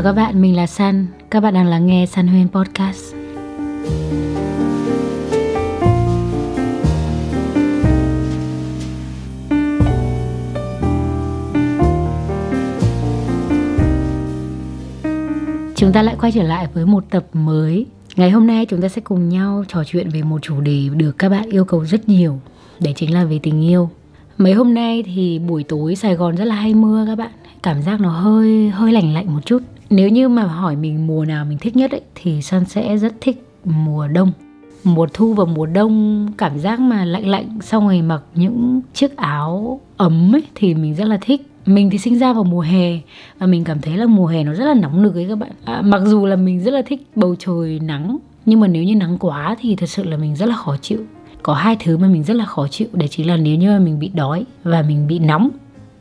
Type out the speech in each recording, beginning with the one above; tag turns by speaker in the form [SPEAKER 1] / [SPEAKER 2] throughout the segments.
[SPEAKER 1] Chào các bạn, mình là San, Các bạn đang lắng nghe San Huyên Podcast. Chúng ta lại quay trở lại với một tập mới. Ngày hôm nay chúng ta sẽ cùng nhau trò chuyện về một chủ đề được các bạn yêu cầu rất nhiều. Đấy chính là về tình yêu. Mấy hôm nay thì buổi tối Sài Gòn rất là hay mưa các bạn. Cảm giác nó hơi hơi lạnh lạnh một chút nếu như mà hỏi mình mùa nào mình thích nhất ấy, thì San sẽ rất thích mùa đông. Mùa thu và mùa đông cảm giác mà lạnh lạnh xong rồi mặc những chiếc áo ấm ấy thì mình rất là thích. Mình thì sinh ra vào mùa hè và mình cảm thấy là mùa hè nó rất là nóng nực ấy các bạn. À, mặc dù là mình rất là thích bầu trời nắng nhưng mà nếu như nắng quá thì thật sự là mình rất là khó chịu. Có hai thứ mà mình rất là khó chịu đấy chính là nếu như mà mình bị đói và mình bị nóng.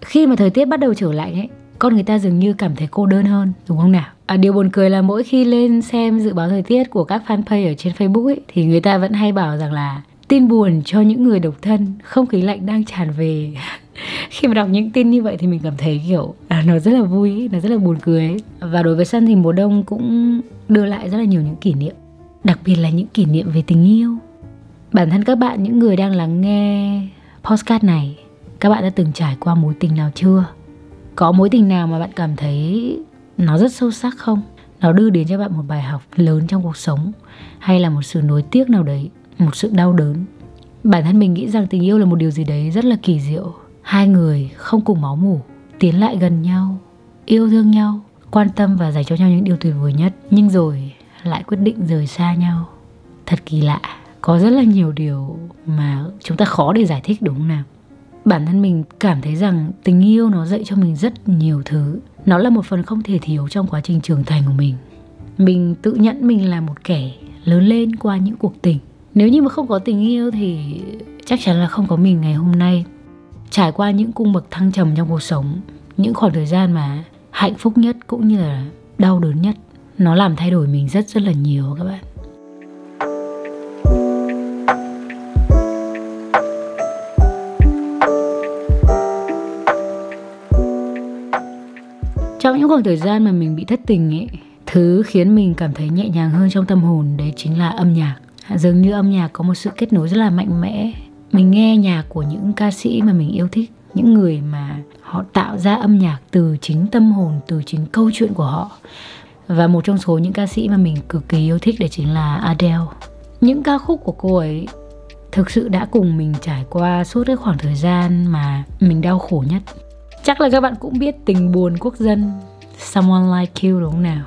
[SPEAKER 1] Khi mà thời tiết bắt đầu trở lạnh ấy con người ta dường như cảm thấy cô đơn hơn đúng không nào À, điều buồn cười là mỗi khi lên xem dự báo thời tiết của các fanpage ở trên Facebook ấy, thì người ta vẫn hay bảo rằng là tin buồn cho những người độc thân, không khí lạnh đang tràn về. khi mà đọc những tin như vậy thì mình cảm thấy kiểu à, nó rất là vui, nó rất là buồn cười. Ấy. Và đối với sân thì mùa đông cũng đưa lại rất là nhiều những kỷ niệm, đặc biệt là những kỷ niệm về tình yêu. Bản thân các bạn những người đang lắng nghe postcard này, các bạn đã từng trải qua mối tình nào chưa? Có mối tình nào mà bạn cảm thấy nó rất sâu sắc không? Nó đưa đến cho bạn một bài học lớn trong cuộc sống, hay là một sự nối tiếc nào đấy, một sự đau đớn? Bản thân mình nghĩ rằng tình yêu là một điều gì đấy rất là kỳ diệu. Hai người không cùng máu mủ, tiến lại gần nhau, yêu thương nhau, quan tâm và dành cho nhau những điều tuyệt vời nhất. Nhưng rồi lại quyết định rời xa nhau. Thật kỳ lạ, có rất là nhiều điều mà chúng ta khó để giải thích, đúng không nào? Bản thân mình cảm thấy rằng tình yêu nó dạy cho mình rất nhiều thứ. Nó là một phần không thể thiếu trong quá trình trưởng thành của mình. Mình tự nhận mình là một kẻ lớn lên qua những cuộc tình. Nếu như mà không có tình yêu thì chắc chắn là không có mình ngày hôm nay. Trải qua những cung bậc thăng trầm trong cuộc sống, những khoảng thời gian mà hạnh phúc nhất cũng như là đau đớn nhất, nó làm thay đổi mình rất rất là nhiều các bạn. Trong những khoảng thời gian mà mình bị thất tình ấy thứ khiến mình cảm thấy nhẹ nhàng hơn trong tâm hồn đấy chính là âm nhạc. Dường như âm nhạc có một sự kết nối rất là mạnh mẽ. Mình nghe nhạc của những ca sĩ mà mình yêu thích, những người mà họ tạo ra âm nhạc từ chính tâm hồn, từ chính câu chuyện của họ. Và một trong số những ca sĩ mà mình cực kỳ yêu thích đấy chính là Adele. Những ca khúc của cô ấy thực sự đã cùng mình trải qua suốt cái khoảng thời gian mà mình đau khổ nhất. Chắc là các bạn cũng biết tình buồn quốc dân Someone Like You đúng không nào?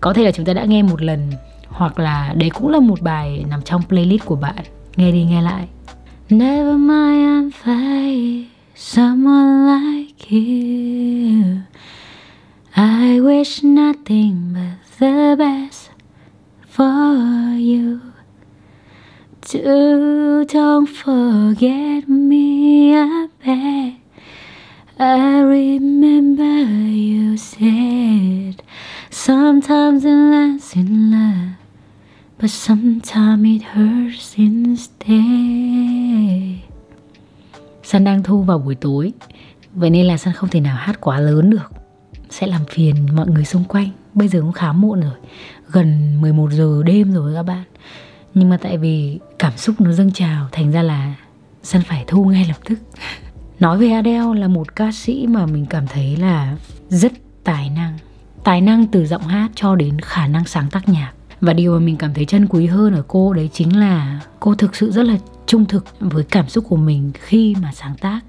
[SPEAKER 1] Có thể là chúng ta đã nghe một lần Hoặc là đấy cũng là một bài nằm trong playlist của bạn. Nghe đi nghe lại. Never mind I'm fine Someone like you. I wish nothing but the best for you. To don't forget me, I beg I remember you said, Sometimes it lasts in love, But sometimes it hurts instead. San đang thu vào buổi tối. Vậy nên là San không thể nào hát quá lớn được. Sẽ làm phiền mọi người xung quanh. Bây giờ cũng khá muộn rồi. Gần 11 giờ đêm rồi các bạn. Nhưng mà tại vì cảm xúc nó dâng trào, Thành ra là San phải thu ngay lập tức. Nói về Adele là một ca sĩ mà mình cảm thấy là rất tài năng. Tài năng từ giọng hát cho đến khả năng sáng tác nhạc. Và điều mà mình cảm thấy chân quý hơn ở cô đấy chính là cô thực sự rất là trung thực với cảm xúc của mình khi mà sáng tác.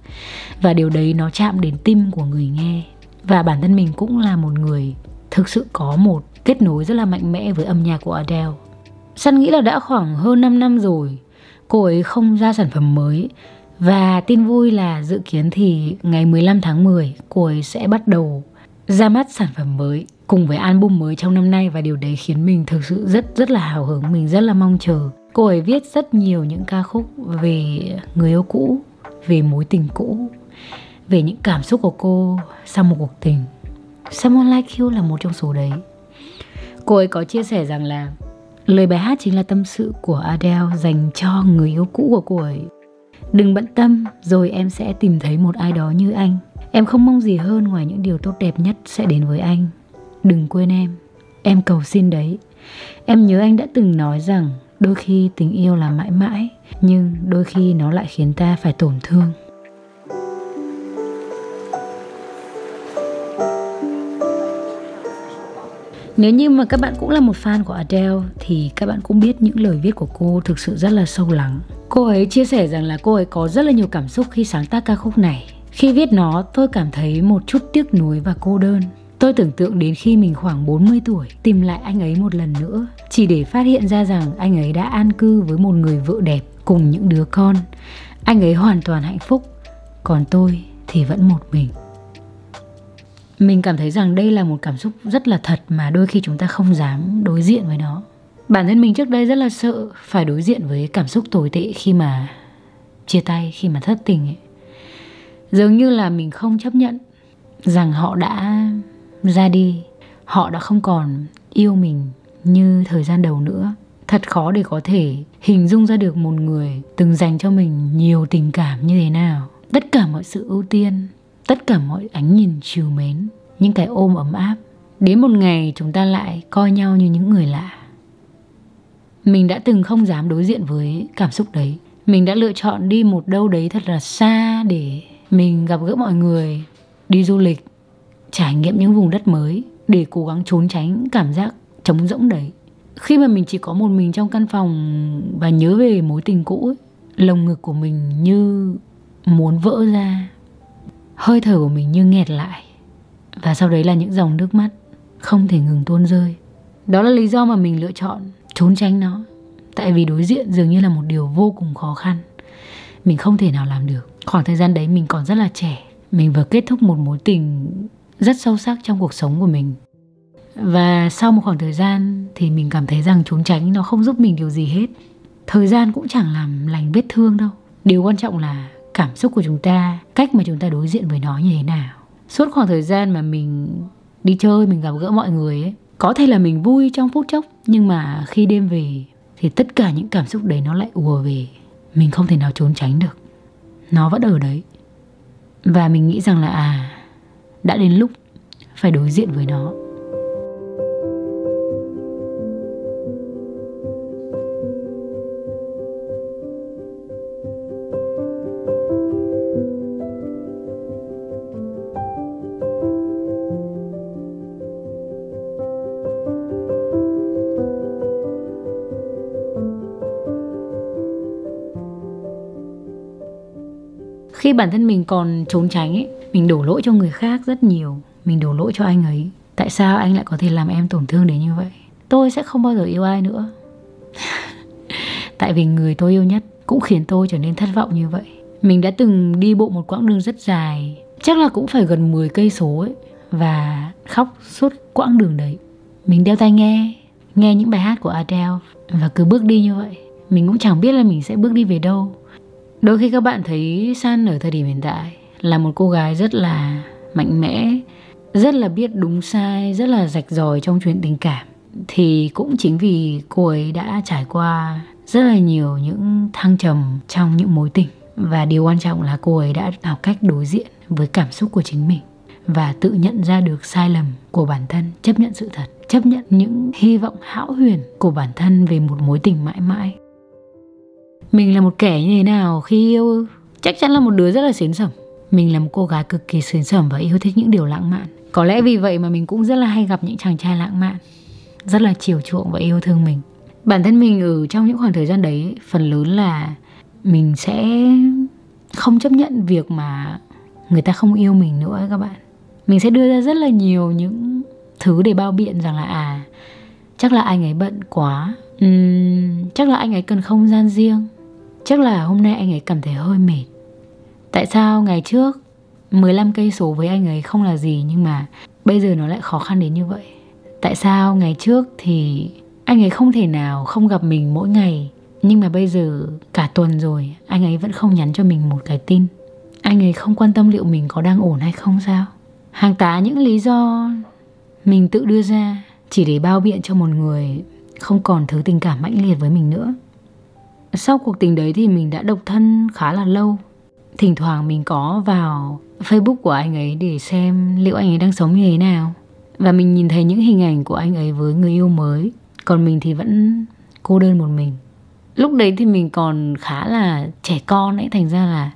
[SPEAKER 1] Và điều đấy nó chạm đến tim của người nghe. Và bản thân mình cũng là một người thực sự có một kết nối rất là mạnh mẽ với âm nhạc của Adele. Săn nghĩ là đã khoảng hơn 5 năm rồi, Cô ấy không ra sản phẩm mới và tin vui là dự kiến thì ngày 15 tháng 10 cô ấy sẽ bắt đầu ra mắt sản phẩm mới cùng với album mới trong năm nay và điều đấy khiến mình thực sự rất rất là hào hứng, mình rất là mong chờ. Cô ấy viết rất nhiều những ca khúc về người yêu cũ, về mối tình cũ, về những cảm xúc của cô sau một cuộc tình. Someone Like You là một trong số đấy. Cô ấy có chia sẻ rằng là lời bài hát chính là tâm sự của Adele dành cho người yêu cũ của cô ấy Đừng bận tâm, rồi em sẽ tìm thấy một ai đó như anh. Em không mong gì hơn ngoài những điều tốt đẹp nhất sẽ đến với anh. Đừng quên em Em cầu xin đấy Em nhớ anh đã từng nói rằng Đôi khi tình yêu là mãi mãi Nhưng đôi khi nó lại khiến ta phải tổn thương Nếu như mà các bạn cũng là một fan của Adele thì các bạn cũng biết những lời viết của cô thực sự rất là sâu lắng. Cô ấy chia sẻ rằng là cô ấy có rất là nhiều cảm xúc khi sáng tác ca khúc này. Khi viết nó, tôi cảm thấy một chút tiếc nuối và cô đơn. Tôi tưởng tượng đến khi mình khoảng 40 tuổi tìm lại anh ấy một lần nữa, chỉ để phát hiện ra rằng anh ấy đã an cư với một người vợ đẹp cùng những đứa con. Anh ấy hoàn toàn hạnh phúc, còn tôi thì vẫn một mình mình cảm thấy rằng đây là một cảm xúc rất là thật mà đôi khi chúng ta không dám đối diện với nó. Bản thân mình trước đây rất là sợ phải đối diện với cảm xúc tồi tệ khi mà chia tay, khi mà thất tình ấy. Dường như là mình không chấp nhận rằng họ đã ra đi, họ đã không còn yêu mình như thời gian đầu nữa. Thật khó để có thể hình dung ra được một người từng dành cho mình nhiều tình cảm như thế nào. Tất cả mọi sự ưu tiên tất cả mọi ánh nhìn chiều mến những cái ôm ấm áp đến một ngày chúng ta lại coi nhau như những người lạ. Mình đã từng không dám đối diện với cảm xúc đấy. Mình đã lựa chọn đi một đâu đấy thật là xa để mình gặp gỡ mọi người đi du lịch trải nghiệm những vùng đất mới để cố gắng trốn tránh cảm giác trống rỗng đấy. Khi mà mình chỉ có một mình trong căn phòng và nhớ về mối tình cũ ấy, lồng ngực của mình như muốn vỡ ra hơi thở của mình như nghẹt lại. Và sau đấy là những dòng nước mắt không thể ngừng tuôn rơi. Đó là lý do mà mình lựa chọn trốn tránh nó. Tại vì đối diện dường như là một điều vô cùng khó khăn. Mình không thể nào làm được. Khoảng thời gian đấy mình còn rất là trẻ. Mình vừa kết thúc một mối tình rất sâu sắc trong cuộc sống của mình. Và sau một khoảng thời gian thì mình cảm thấy rằng trốn tránh nó không giúp mình điều gì hết. Thời gian cũng chẳng làm lành vết thương đâu. Điều quan trọng là cảm xúc của chúng ta, cách mà chúng ta đối diện với nó như thế nào. Suốt khoảng thời gian mà mình đi chơi, mình gặp gỡ mọi người ấy, có thể là mình vui trong phút chốc, nhưng mà khi đêm về thì tất cả những cảm xúc đấy nó lại ùa về. Mình không thể nào trốn tránh được. Nó vẫn ở đấy. Và mình nghĩ rằng là à đã đến lúc phải đối diện với nó. Khi bản thân mình còn trốn tránh ấy, mình đổ lỗi cho người khác rất nhiều, mình đổ lỗi cho anh ấy. Tại sao anh lại có thể làm em tổn thương đến như vậy? Tôi sẽ không bao giờ yêu ai nữa. Tại vì người tôi yêu nhất cũng khiến tôi trở nên thất vọng như vậy. Mình đã từng đi bộ một quãng đường rất dài, chắc là cũng phải gần 10 cây số ấy, và khóc suốt quãng đường đấy. Mình đeo tai nghe nghe những bài hát của Adele và cứ bước đi như vậy. Mình cũng chẳng biết là mình sẽ bước đi về đâu đôi khi các bạn thấy san ở thời điểm hiện tại là một cô gái rất là mạnh mẽ, rất là biết đúng sai, rất là rạch ròi trong chuyện tình cảm. Thì cũng chính vì cô ấy đã trải qua rất là nhiều những thăng trầm trong những mối tình. Và điều quan trọng là cô ấy đã học cách đối diện với cảm xúc của chính mình và tự nhận ra được sai lầm của bản thân, chấp nhận sự thật, chấp nhận những hy vọng hão huyền của bản thân về một mối tình mãi mãi mình là một kẻ như thế nào khi yêu chắc chắn là một đứa rất là xến sẩm. Mình là một cô gái cực kỳ xến sẩm và yêu thích những điều lãng mạn. Có lẽ vì vậy mà mình cũng rất là hay gặp những chàng trai lãng mạn rất là chiều chuộng và yêu thương mình. Bản thân mình ở trong những khoảng thời gian đấy phần lớn là mình sẽ không chấp nhận việc mà người ta không yêu mình nữa ấy các bạn. Mình sẽ đưa ra rất là nhiều những thứ để bao biện rằng là à chắc là anh ấy bận quá. Uhm, chắc là anh ấy cần không gian riêng. Chắc là hôm nay anh ấy cảm thấy hơi mệt. Tại sao ngày trước 15 cây số với anh ấy không là gì Nhưng mà bây giờ nó lại khó khăn đến như vậy? Tại sao ngày trước thì anh ấy không thể nào không gặp mình mỗi ngày, Nhưng mà bây giờ cả tuần rồi Anh ấy vẫn không nhắn cho mình một cái tin? Anh ấy không quan tâm liệu mình có đang ổn hay không sao? Hàng tá những lý do mình tự đưa ra Chỉ để bao biện cho một người không còn thứ tình cảm mãnh liệt với mình nữa sau cuộc tình đấy thì mình đã độc thân khá là lâu. Thỉnh thoảng mình có vào facebook của anh ấy để xem liệu anh ấy đang sống như thế nào. Và mình nhìn thấy những hình ảnh của anh ấy với người yêu mới, còn mình thì vẫn cô đơn một mình. Lúc đấy thì mình còn khá là trẻ con ấy, thành ra là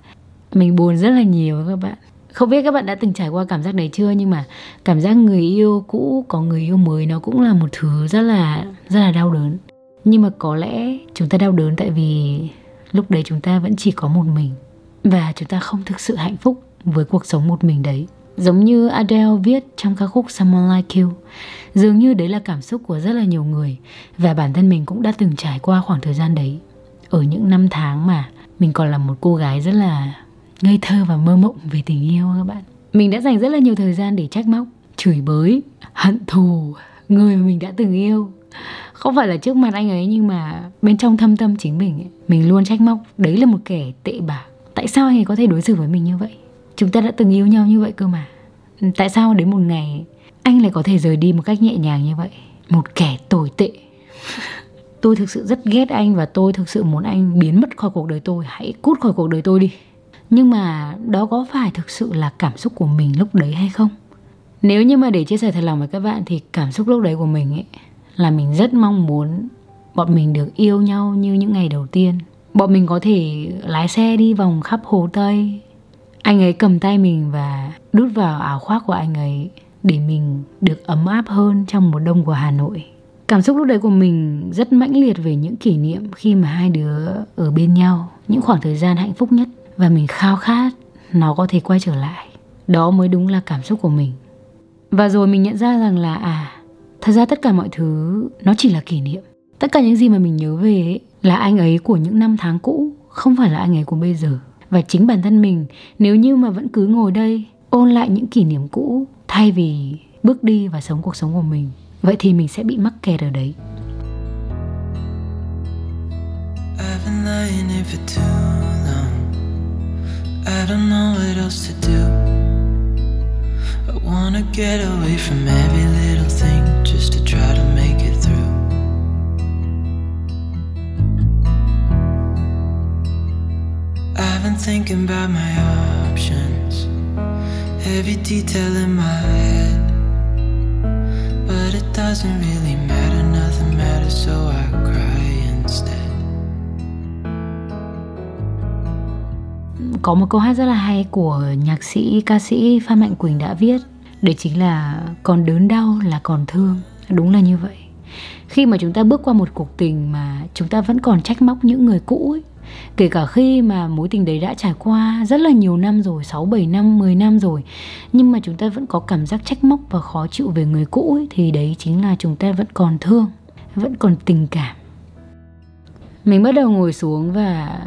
[SPEAKER 1] mình buồn rất là nhiều các bạn. Không biết các bạn đã từng trải qua cảm giác đấy chưa, nhưng mà cảm giác người yêu cũ có người yêu mới nó cũng là một thứ rất là rất là đau đớn nhưng mà có lẽ chúng ta đau đớn tại vì lúc đấy chúng ta vẫn chỉ có một mình. Và chúng ta không thực sự hạnh phúc với cuộc sống một mình đấy. Giống như Adele viết trong ca khúc Someone Like You, dường như đấy là cảm xúc của rất là nhiều người. Và bản thân mình cũng đã từng trải qua khoảng thời gian đấy. Ở những năm tháng mà mình còn là một cô gái rất là ngây thơ và mơ mộng về tình yêu các bạn. Mình đã dành rất là nhiều thời gian để trách móc, chửi bới, hận thù người mà mình đã từng yêu không phải là trước mặt anh ấy nhưng mà bên trong thâm tâm chính mình ấy, mình luôn trách móc. Đấy là một kẻ tệ bạc. Tại sao anh ấy có thể đối xử với mình như vậy? Chúng ta đã từng yêu nhau như vậy cơ mà. Tại sao đến một ngày anh lại có thể rời đi một cách nhẹ nhàng như vậy? Một kẻ tồi tệ. Tôi thực sự rất ghét anh và tôi thực sự muốn anh biến mất khỏi cuộc đời tôi. Hãy cút khỏi cuộc đời tôi đi. Nhưng mà đó có phải thực sự là cảm xúc của mình lúc đấy hay không? Nếu như mà để chia sẻ thật lòng với các bạn thì cảm xúc lúc đấy của mình ấy là mình rất mong muốn bọn mình được yêu nhau như những ngày đầu tiên. Bọn mình có thể lái xe đi vòng khắp hồ tây. Anh ấy cầm tay mình và đút vào áo khoác của anh ấy để mình được ấm áp hơn trong mùa đông của hà nội. Cảm xúc lúc đấy của mình rất mãnh liệt về những kỷ niệm khi mà hai đứa ở bên nhau, những khoảng thời gian hạnh phúc nhất và mình khao khát nó có thể quay trở lại. Đó mới đúng là cảm xúc của mình. Và rồi mình nhận ra rằng là à thật ra tất cả mọi thứ nó chỉ là kỷ niệm. Tất cả những gì mà mình nhớ về ấy, là anh ấy của những năm tháng cũ không phải là anh ấy của bây giờ. Và chính bản thân mình nếu như mà vẫn cứ ngồi đây ôn lại những kỷ niệm cũ thay vì bước đi và sống cuộc sống của mình vậy thì mình sẽ bị mắc kẹt ở đấy. I don't know what else to do. Wanna get away from every little thing just to try to make it through. I've been thinking about my options Every detail in my head. But it doesn't really matter, nothing matters so I cry instead. Có một câu hát rất là hay của nhạc sĩ, ca sĩ Phan Mạnh Quỳnh đã viết Đấy chính là còn đớn đau là còn thương. Đúng là như vậy. Khi mà chúng ta bước qua một cuộc tình mà chúng ta vẫn còn trách móc những người cũ ấy Kể cả khi mà mối tình đấy đã trải qua rất là nhiều năm rồi 6, 7 năm, 10 năm rồi Nhưng mà chúng ta vẫn có cảm giác trách móc và khó chịu về người cũ ấy, Thì đấy chính là chúng ta vẫn còn thương Vẫn còn tình cảm. Mình bắt đầu ngồi xuống và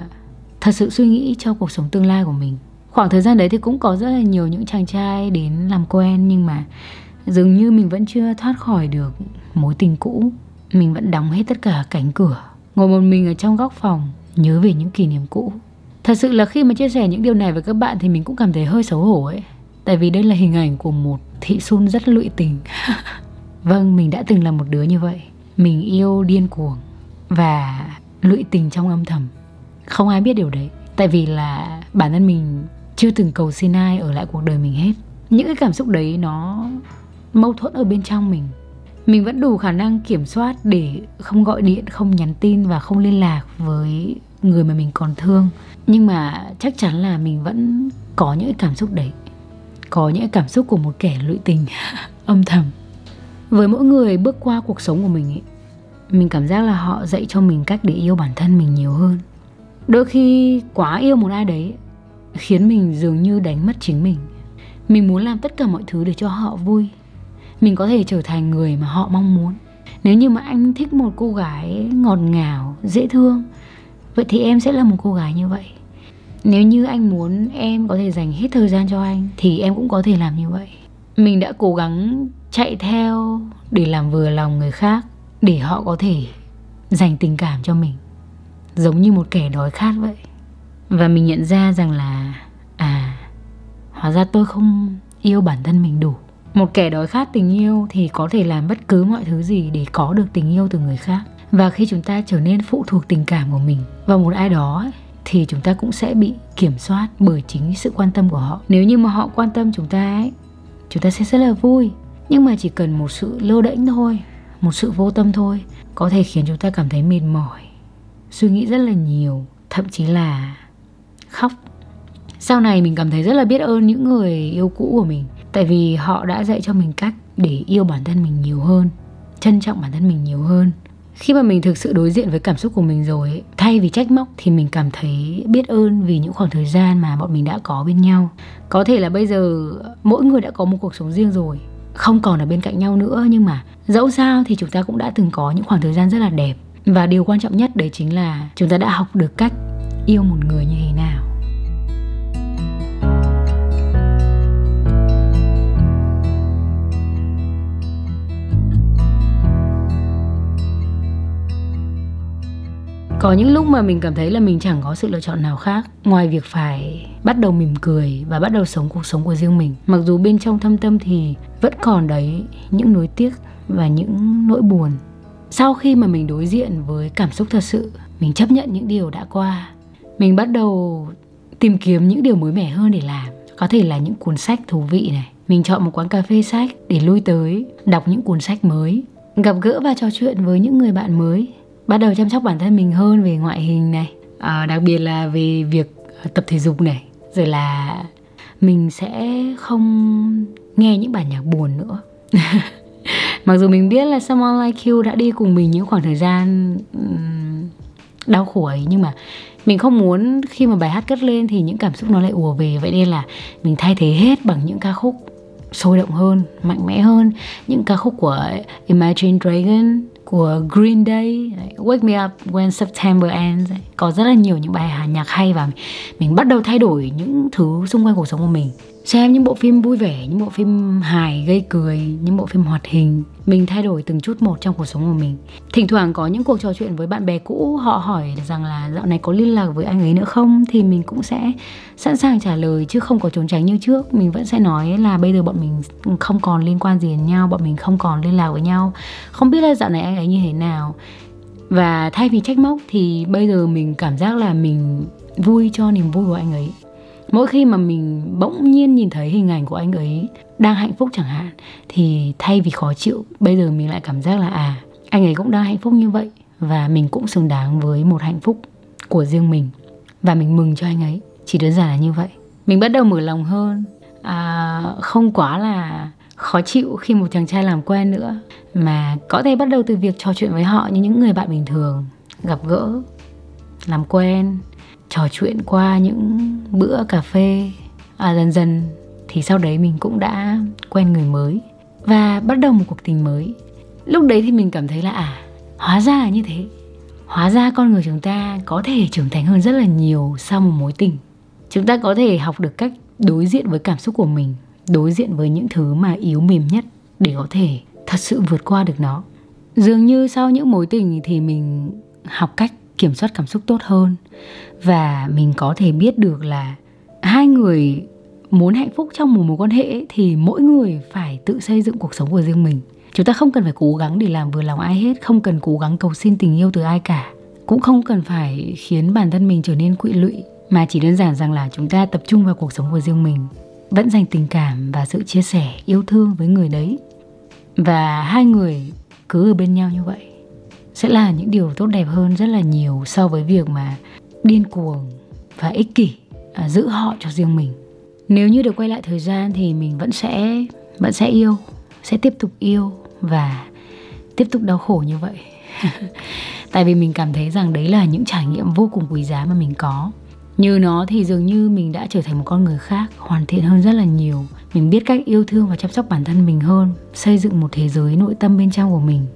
[SPEAKER 1] thật sự suy nghĩ cho cuộc sống tương lai của mình khoảng thời gian đấy thì cũng có rất là nhiều những chàng trai đến làm quen, nhưng mà dường như mình vẫn chưa thoát khỏi được mối tình cũ. Mình vẫn đóng hết tất cả cánh cửa, ngồi một mình ở trong góc phòng, nhớ về những kỷ niệm cũ. Thật sự là khi mà chia sẻ những điều này với các bạn thì mình cũng cảm thấy hơi xấu hổ ấy. Tại vì đây là hình ảnh của một thị sun rất lụy tình. Vâng mình đã từng là một đứa như vậy. Mình yêu điên cuồng và lụy tình trong âm thầm. Không ai biết điều đấy. Tại vì là bản thân mình chưa từng cầu xin ai ở lại cuộc đời mình hết. Những cái cảm xúc đấy nó mâu thuẫn ở bên trong mình. Mình vẫn đủ khả năng kiểm soát để không gọi điện, không nhắn tin và không liên lạc với người mà mình còn thương. Nhưng mà chắc chắn là mình vẫn có những cảm xúc đấy. Có những cảm xúc của một kẻ lụy tình, âm thầm. Với mỗi người bước qua cuộc sống của mình ấy, mình cảm giác là họ dạy cho mình cách để yêu bản thân mình nhiều hơn. Đôi khi quá yêu một ai đấy khiến mình dường như đánh mất chính mình. Mình muốn làm tất cả mọi thứ để cho họ vui. Mình có thể trở thành người mà họ mong muốn. Nếu như mà anh thích một cô gái ngọt ngào, dễ thương, vậy thì em sẽ là một cô gái như vậy. Nếu như anh muốn em có thể dành hết thời gian cho anh, thì em cũng có thể làm như vậy. Mình đã cố gắng chạy theo để làm vừa lòng người khác, để họ có thể dành tình cảm cho mình. Giống như một kẻ đói khát vậy và mình nhận ra rằng là à hóa ra tôi không yêu bản thân mình đủ. Một kẻ đói khát tình yêu thì có thể làm bất cứ mọi thứ gì để có được tình yêu từ người khác. Và khi chúng ta trở nên phụ thuộc tình cảm của mình vào một ai đó thì chúng ta cũng sẽ bị kiểm soát bởi chính sự quan tâm của họ. Nếu như mà họ quan tâm chúng ta ấy, chúng ta sẽ rất là vui. Nhưng mà chỉ cần một sự lơ đễnh thôi, một sự vô tâm thôi, có thể khiến chúng ta cảm thấy mệt mỏi, suy nghĩ rất là nhiều. Thậm chí là khóc. Sau này mình cảm thấy rất là biết ơn những người yêu cũ của mình, tại vì họ đã dạy cho mình cách để yêu bản thân mình nhiều hơn, trân trọng bản thân mình nhiều hơn. Khi mà mình thực sự đối diện với cảm xúc của mình rồi thay vì trách móc thì mình cảm thấy biết ơn vì những khoảng thời gian mà bọn mình đã có bên nhau. Có thể là bây giờ mỗi người đã có một cuộc sống riêng rồi, không còn ở bên cạnh nhau nữa, nhưng mà dẫu sao thì chúng ta cũng đã từng có những khoảng thời gian rất là đẹp. Và điều quan trọng nhất đấy chính là chúng ta đã học được cách yêu một người như thế nào? Có những lúc mà mình cảm thấy là mình chẳng có sự lựa chọn nào khác. Ngoài việc phải bắt đầu mỉm cười và bắt đầu sống cuộc sống của riêng mình. Mặc dù bên trong thâm tâm thì vẫn còn đấy những nối tiếc và những nỗi buồn. Sau khi mà mình đối diện với cảm xúc thật sự, mình chấp nhận những điều đã qua mình bắt đầu tìm kiếm những điều mới mẻ hơn để làm. Có thể là những cuốn sách thú vị này. Mình chọn một quán cà phê sách để lui tới đọc những cuốn sách mới gặp gỡ và trò chuyện với những người bạn mới. Bắt đầu chăm sóc bản thân mình hơn về ngoại hình này à, đặc biệt là về việc à, tập thể dục này. Rồi là mình sẽ không nghe những bản nhạc buồn nữa. Mặc dù mình biết là someone like you đã đi cùng mình những khoảng thời gian đau khổ ấy nhưng mà mình không muốn khi mà bài hát cất lên thì những cảm xúc nó lại ùa về. Vậy nên là mình thay thế hết bằng những ca khúc sôi động hơn, mạnh mẽ hơn. Những ca khúc của Imagine Dragon, của Green Day Wake Me Up When September Ends có rất là nhiều những bài nhạc hay và mình bắt đầu thay đổi những thứ xung quanh cuộc sống của mình xem những bộ phim vui vẻ, những bộ phim hài, gây cười, những bộ phim hoạt hình. Mình thay đổi từng chút một trong cuộc sống của mình. Thỉnh thoảng có những cuộc trò chuyện với bạn bè cũ, họ hỏi rằng là dạo này có liên lạc với anh ấy nữa không? Thì mình cũng sẽ sẵn sàng trả lời chứ không có trốn tránh như trước. Mình vẫn sẽ nói là bây giờ bọn mình không còn liên quan gì đến nhau, bọn mình không còn liên lạc với nhau. Không biết là dạo này anh ấy như thế nào. Và thay vì trách móc thì bây giờ mình cảm giác là mình vui cho niềm vui của anh ấy mỗi khi mà mình bỗng nhiên nhìn thấy hình ảnh của anh ấy đang hạnh phúc chẳng hạn thì thay vì khó chịu bây giờ mình lại cảm giác là à anh ấy cũng đang hạnh phúc như vậy và mình cũng xứng đáng với một hạnh phúc của riêng mình. Và mình mừng cho anh ấy chỉ đơn giản là như vậy. Mình bắt đầu mở lòng hơn. À, không quá là khó chịu khi một chàng trai làm quen nữa mà có thể bắt đầu từ việc trò chuyện với họ như những người bạn bình thường gặp gỡ làm quen trò chuyện qua những bữa cà phê. À, dần dần thì sau đấy mình cũng đã quen người mới và bắt đầu một cuộc tình mới. Lúc đấy thì mình cảm thấy là à hóa ra là như thế. Hóa ra con người chúng ta có thể trưởng thành hơn rất là nhiều sau một mối tình. Chúng ta có thể học được cách đối diện với cảm xúc của mình đối diện với những thứ mà yếu mềm nhất để có thể thật sự vượt qua được nó. Dường như sau những mối tình thì mình học cách kiểm soát cảm xúc tốt hơn. Và mình có thể biết được là hai người muốn hạnh phúc trong một mối quan hệ thì mỗi người phải tự xây dựng cuộc sống của riêng mình. Chúng ta không cần phải cố gắng để làm vừa lòng ai hết, không cần cố gắng cầu xin tình yêu từ ai cả. Cũng không cần phải khiến bản thân mình trở nên quỵ lụy, mà chỉ đơn giản rằng là chúng ta tập trung vào cuộc sống của riêng mình, vẫn dành tình cảm và sự chia sẻ, yêu thương với người đấy. Và hai người cứ ở bên nhau như vậy sẽ là những điều tốt đẹp hơn rất là nhiều so với việc mà điên cuồng và ích kỷ à, giữ họ cho riêng mình. Nếu như được quay lại thời gian thì mình vẫn sẽ vẫn sẽ yêu sẽ tiếp tục yêu và tiếp tục đau khổ như vậy. Tại vì mình cảm thấy rằng đấy là những trải nghiệm vô cùng quý giá mà mình có. Như nó thì dường như mình đã trở thành một con người khác hoàn thiện hơn rất là nhiều. Mình biết cách yêu thương và chăm sóc bản thân mình hơn xây dựng một thế giới nội tâm bên trong của mình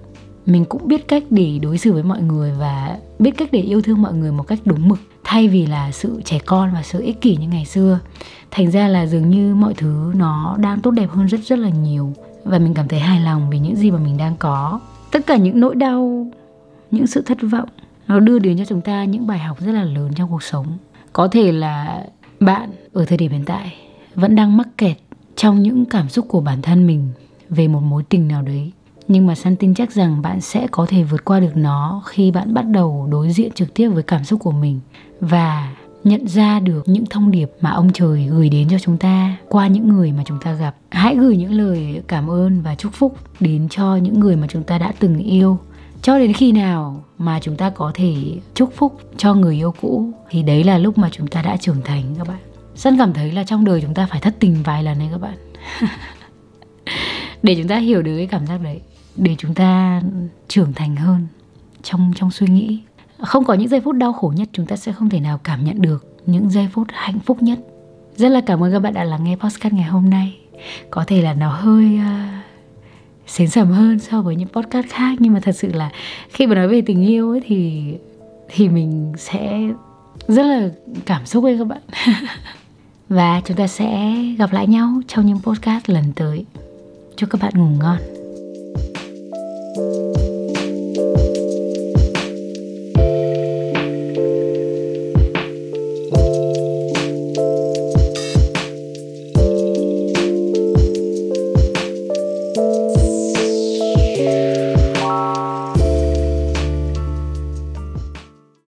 [SPEAKER 1] mình cũng biết cách để đối xử với mọi người và biết cách để yêu thương mọi người một cách đúng mực, thay vì là sự trẻ con và sự ích kỷ như ngày xưa. Thành ra là dường như mọi thứ nó đang tốt đẹp hơn rất rất là nhiều, và mình cảm thấy hài lòng vì những gì mà mình đang có. Tất cả những nỗi đau, những sự thất vọng, nó đưa đến cho chúng ta những bài học rất là lớn trong cuộc sống. Có thể là bạn ở thời điểm hiện tại vẫn đang mắc kẹt trong những cảm xúc của bản thân mình về một mối tình nào đấy nhưng mà san tin chắc rằng bạn sẽ có thể vượt qua được nó khi bạn bắt đầu đối diện trực tiếp với cảm xúc của mình và nhận ra được những thông điệp mà ông trời gửi đến cho chúng ta qua những người mà chúng ta gặp. Hãy gửi những lời cảm ơn và chúc phúc đến cho những người mà chúng ta đã từng yêu. Cho đến khi nào mà chúng ta có thể chúc phúc cho người yêu cũ, thì đấy là lúc mà chúng ta đã trưởng thành các bạn. Sân cảm thấy là trong đời chúng ta phải thất tình vài lần đấy các bạn. Để chúng ta hiểu được cái cảm giác đấy để chúng ta trưởng thành hơn trong trong suy nghĩ. Không có những giây phút đau khổ nhất chúng ta sẽ không thể nào cảm nhận được những giây phút hạnh phúc nhất. Rất là cảm ơn các bạn đã lắng nghe podcast ngày hôm nay. Có thể là nó hơi uh, xến sầm hơn so với những podcast khác nhưng mà thật sự là khi mà nói về tình yêu ấy thì thì mình sẽ rất là cảm xúc với các bạn. Và chúng ta sẽ gặp lại nhau trong những podcast lần tới. Chúc các bạn ngủ ngon thank you